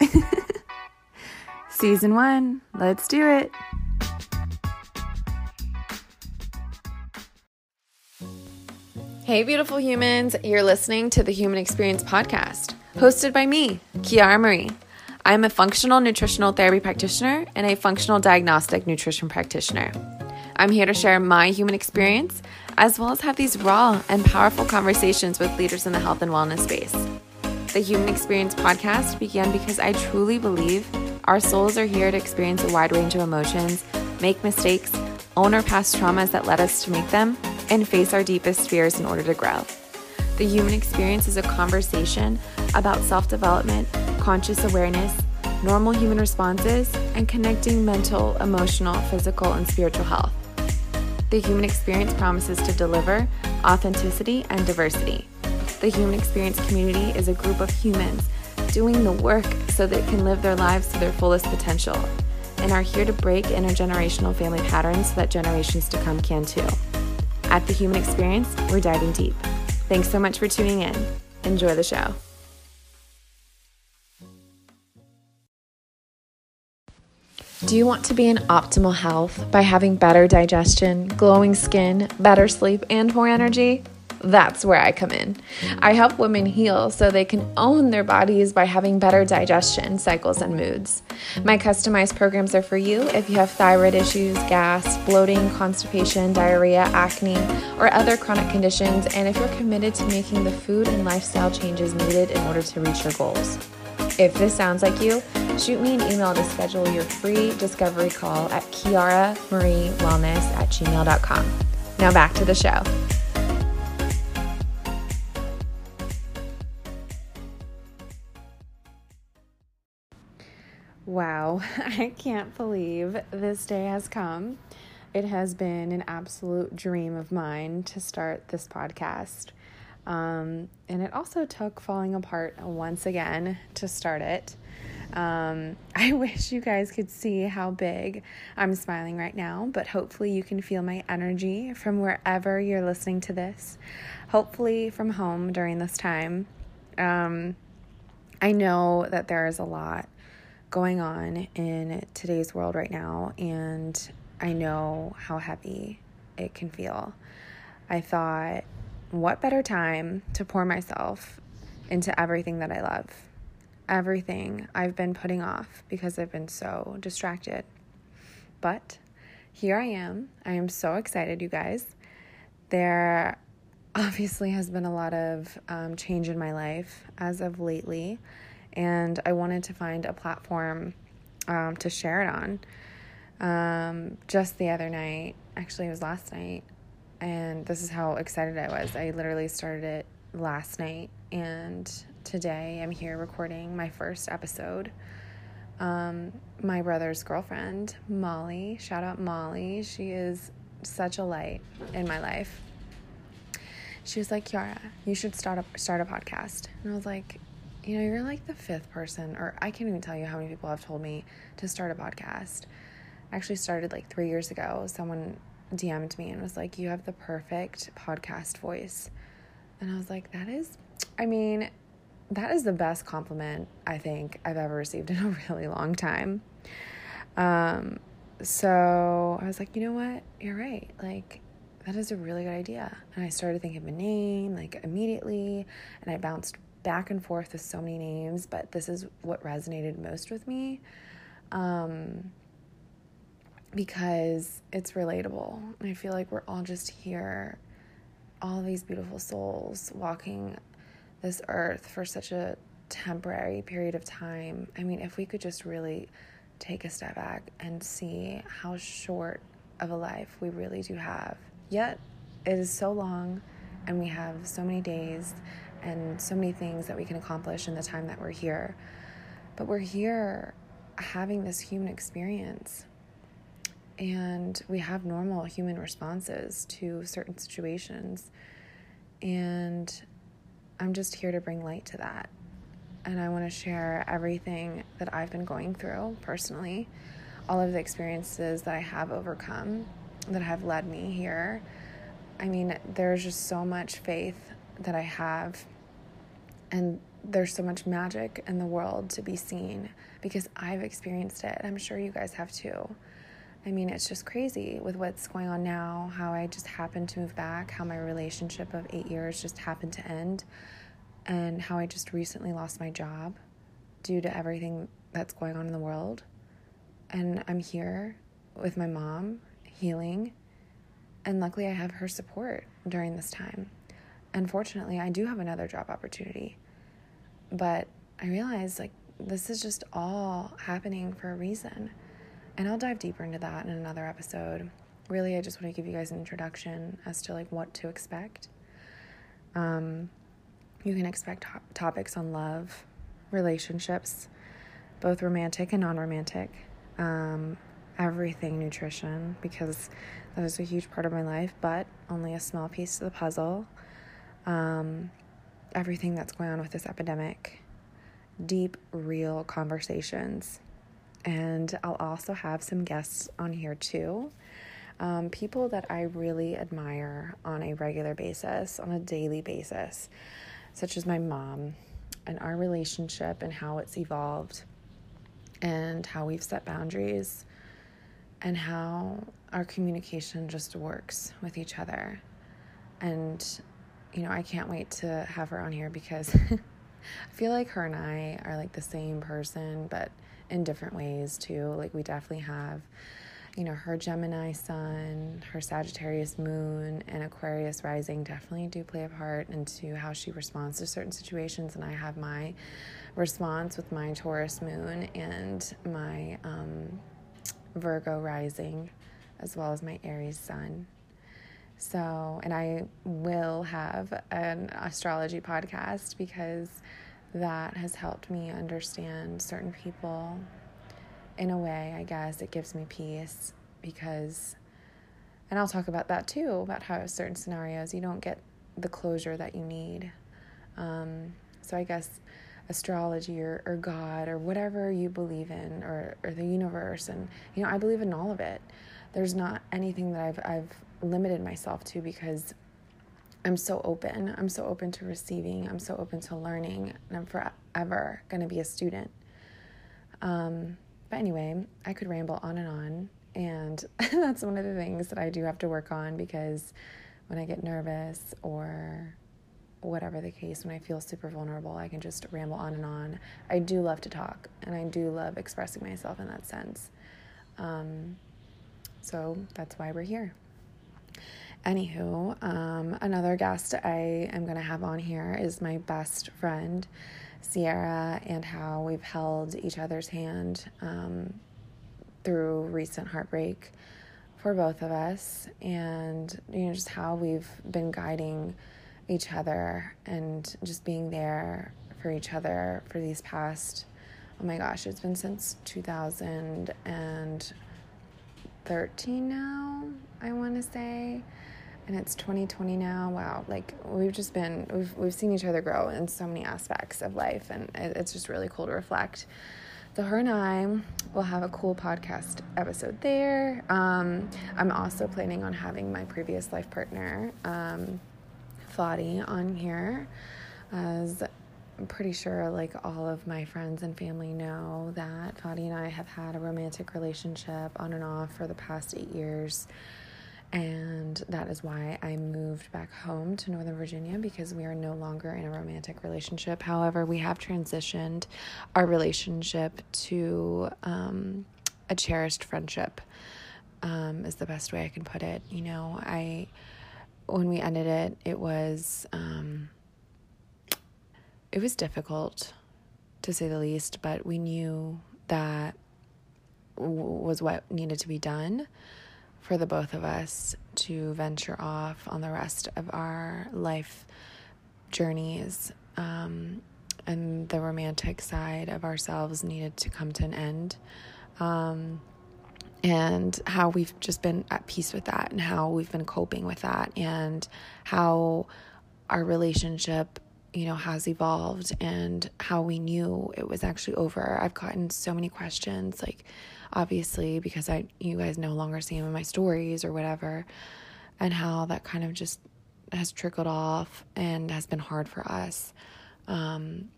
Season one, let's do it. Hey, beautiful humans, you're listening to the Human Experience Podcast, hosted by me, Kiara Marie. I'm a functional nutritional therapy practitioner and a functional diagnostic nutrition practitioner. I'm here to share my human experience as well as have these raw and powerful conversations with leaders in the health and wellness space. The Human Experience podcast began because I truly believe our souls are here to experience a wide range of emotions, make mistakes, own our past traumas that led us to make them, and face our deepest fears in order to grow. The human experience is a conversation about self development, conscious awareness, normal human responses, and connecting mental, emotional, physical, and spiritual health. The human experience promises to deliver authenticity and diversity. The human experience community is a group of humans doing the work so they can live their lives to their fullest potential and are here to break intergenerational family patterns so that generations to come can too. At The Human Experience, we're diving deep. Thanks so much for tuning in. Enjoy the show. Do you want to be in optimal health by having better digestion, glowing skin, better sleep, and more energy? That's where I come in. I help women heal so they can own their bodies by having better digestion, cycles, and moods. My customized programs are for you if you have thyroid issues, gas, bloating, constipation, diarrhea, acne, or other chronic conditions, and if you're committed to making the food and lifestyle changes needed in order to reach your goals. If this sounds like you, shoot me an email to schedule your free discovery call at kiaramariewellness at gmail.com. Now back to the show. Wow, I can't believe this day has come. It has been an absolute dream of mine to start this podcast. Um, and it also took falling apart once again to start it. Um, I wish you guys could see how big I'm smiling right now, but hopefully you can feel my energy from wherever you're listening to this. Hopefully from home during this time. Um, I know that there is a lot going on in today's world right now, and I know how heavy it can feel. I thought, what better time to pour myself into everything that I love? Everything I've been putting off because I've been so distracted. But here I am. I am so excited, you guys. There obviously has been a lot of um, change in my life as of lately and I wanted to find a platform um, to share it on. Um, just the other night, actually, it was last night, and this is how excited I was. I literally started it last night, and today I'm here recording my first episode. Um, my brother's girlfriend, Molly, shout out Molly, she is such a light in my life. She was like, Kiara, you should start a start a podcast. And I was like, you know, you're like the fifth person, or I can't even tell you how many people have told me to start a podcast. I actually started like three years ago. Someone DM'd me and was like, You have the perfect podcast voice. And I was like, That is, I mean, that is the best compliment I think I've ever received in a really long time. Um, so I was like, You know what? You're right. Like, that is a really good idea. And I started thinking of a name like immediately, and I bounced back and forth with so many names, but this is what resonated most with me um, because it's relatable. I feel like we're all just here, all these beautiful souls walking this earth for such a temporary period of time. I mean, if we could just really take a step back and see how short of a life we really do have. Yet, it is so long, and we have so many days and so many things that we can accomplish in the time that we're here. But we're here having this human experience. And we have normal human responses to certain situations. And I'm just here to bring light to that. And I want to share everything that I've been going through personally, all of the experiences that I have overcome that have led me here. I mean, there's just so much faith that I have and there's so much magic in the world to be seen because I've experienced it. I'm sure you guys have too. I mean, it's just crazy with what's going on now, how I just happened to move back, how my relationship of eight years just happened to end, and how I just recently lost my job due to everything that's going on in the world. And I'm here with my mom, healing, and luckily I have her support during this time. Unfortunately, I do have another job opportunity, but I realize like this is just all happening for a reason. And I'll dive deeper into that in another episode. Really, I just want to give you guys an introduction as to like what to expect. Um, you can expect to- topics on love, relationships, both romantic and non romantic, um, everything nutrition, because that is a huge part of my life, but only a small piece of the puzzle. Um, everything that's going on with this epidemic, deep, real conversations and I'll also have some guests on here too. Um, people that I really admire on a regular basis, on a daily basis, such as my mom and our relationship and how it's evolved, and how we've set boundaries, and how our communication just works with each other. And, you know, I can't wait to have her on here because I feel like her and I are like the same person, but in different ways too. Like we definitely have, you know, her Gemini sun, her Sagittarius moon, and Aquarius rising definitely do play a part into how she responds to certain situations. And I have my response with my Taurus moon and my um, Virgo rising, as well as my Aries sun. So, and I will have an astrology podcast because that has helped me understand certain people in a way, I guess. It gives me peace because, and I'll talk about that too about how certain scenarios you don't get the closure that you need. Um, so I guess astrology or, or God or whatever you believe in or, or the universe and you know I believe in all of it. There's not anything that I've I've limited myself to because I'm so open. I'm so open to receiving. I'm so open to learning. And I'm forever going to be a student. Um, but anyway, I could ramble on and on. And that's one of the things that I do have to work on because when I get nervous or whatever the case, when I feel super vulnerable, I can just ramble on and on. I do love to talk and I do love expressing myself in that sense. Um, so that's why we're here. Anywho, um, another guest I am going to have on here is my best friend, Sierra, and how we've held each other's hand um, through recent heartbreak for both of us, and you know just how we've been guiding each other and just being there for each other for these past. Oh my gosh, it's been since 2013 now, I want to say and it's 2020 now. Wow, like we've just been we've we've seen each other grow in so many aspects of life, and it's just really cool to reflect. So her and I will have a cool podcast episode there. Um, I'm also planning on having my previous life partner, um, Fadi, on here, as I'm pretty sure like all of my friends and family know that Fadi and I have had a romantic relationship on and off for the past eight years. And that is why I moved back home to Northern Virginia because we are no longer in a romantic relationship. However, we have transitioned our relationship to um, a cherished friendship, um, is the best way I can put it. You know, I, when we ended it, it was, um, it was difficult to say the least, but we knew that was what needed to be done for the both of us to venture off on the rest of our life journeys. Um, and the romantic side of ourselves needed to come to an end. Um, and how we've just been at peace with that, and how we've been coping with that, and how our relationship you know has evolved and how we knew it was actually over i've gotten so many questions like obviously because I you guys no longer see him in my stories or whatever and how that kind of just has trickled off and has been hard for us. Um,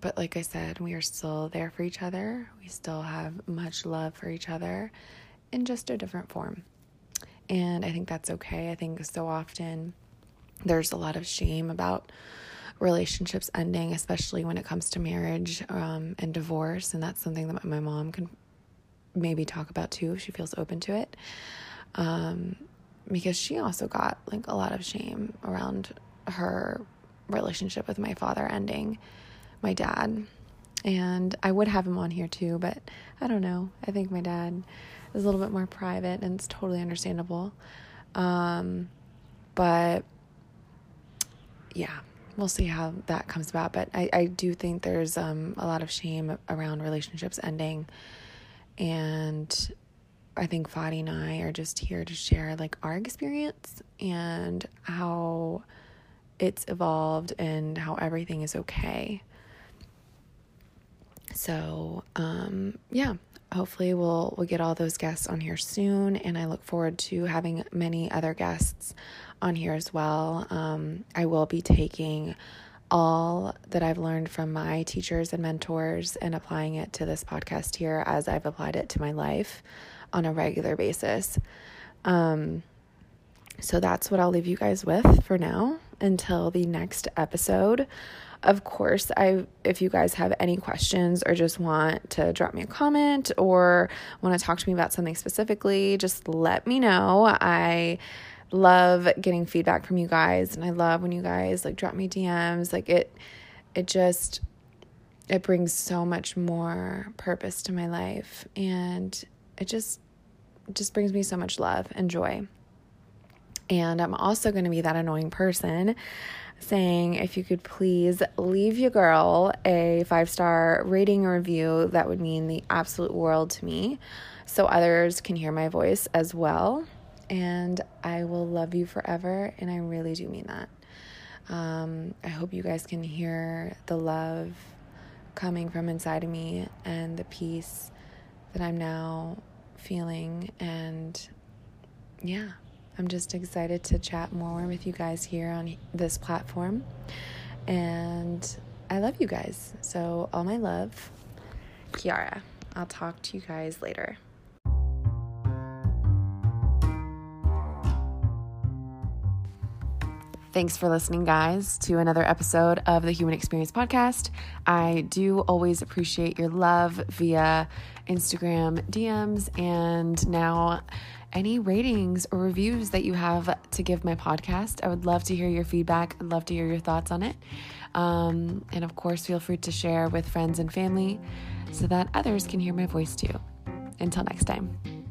but like I said, we are still there for each other. We still have much love for each other in just a different form. And I think that's okay. I think so often there's a lot of shame about relationships ending, especially when it comes to marriage um, and divorce. And that's something that my mom can maybe talk about too if she feels open to it. Um, because she also got like a lot of shame around her relationship with my father ending, my dad. And I would have him on here too, but I don't know. I think my dad is a little bit more private and it's totally understandable. Um, but yeah, we'll see how that comes about. But I, I do think there's um, a lot of shame around relationships ending. And I think Fadi and I are just here to share like our experience and how it's evolved and how everything is okay. So, um, yeah, hopefully we'll we'll get all those guests on here soon and I look forward to having many other guests on here as well. Um, I will be taking all that I've learned from my teachers and mentors and applying it to this podcast here as I've applied it to my life on a regular basis. Um, so that's what I'll leave you guys with for now until the next episode. Of course, I if you guys have any questions or just want to drop me a comment or want to talk to me about something specifically, just let me know. I love getting feedback from you guys and I love when you guys like drop me DMs. Like it it just it brings so much more purpose to my life and it just just brings me so much love and joy. And I'm also going to be that annoying person saying if you could please leave your girl a five star rating or review, that would mean the absolute world to me so others can hear my voice as well and I will love you forever. And I really do mean that. Um, I hope you guys can hear the love coming from inside of me and the peace that I'm now feeling. And yeah, I'm just excited to chat more with you guys here on this platform. And I love you guys. So, all my love, Kiara. I'll talk to you guys later. Thanks for listening, guys, to another episode of the Human Experience Podcast. I do always appreciate your love via Instagram DMs and now any ratings or reviews that you have to give my podcast. I would love to hear your feedback. I'd love to hear your thoughts on it. Um, and of course, feel free to share with friends and family so that others can hear my voice too. Until next time.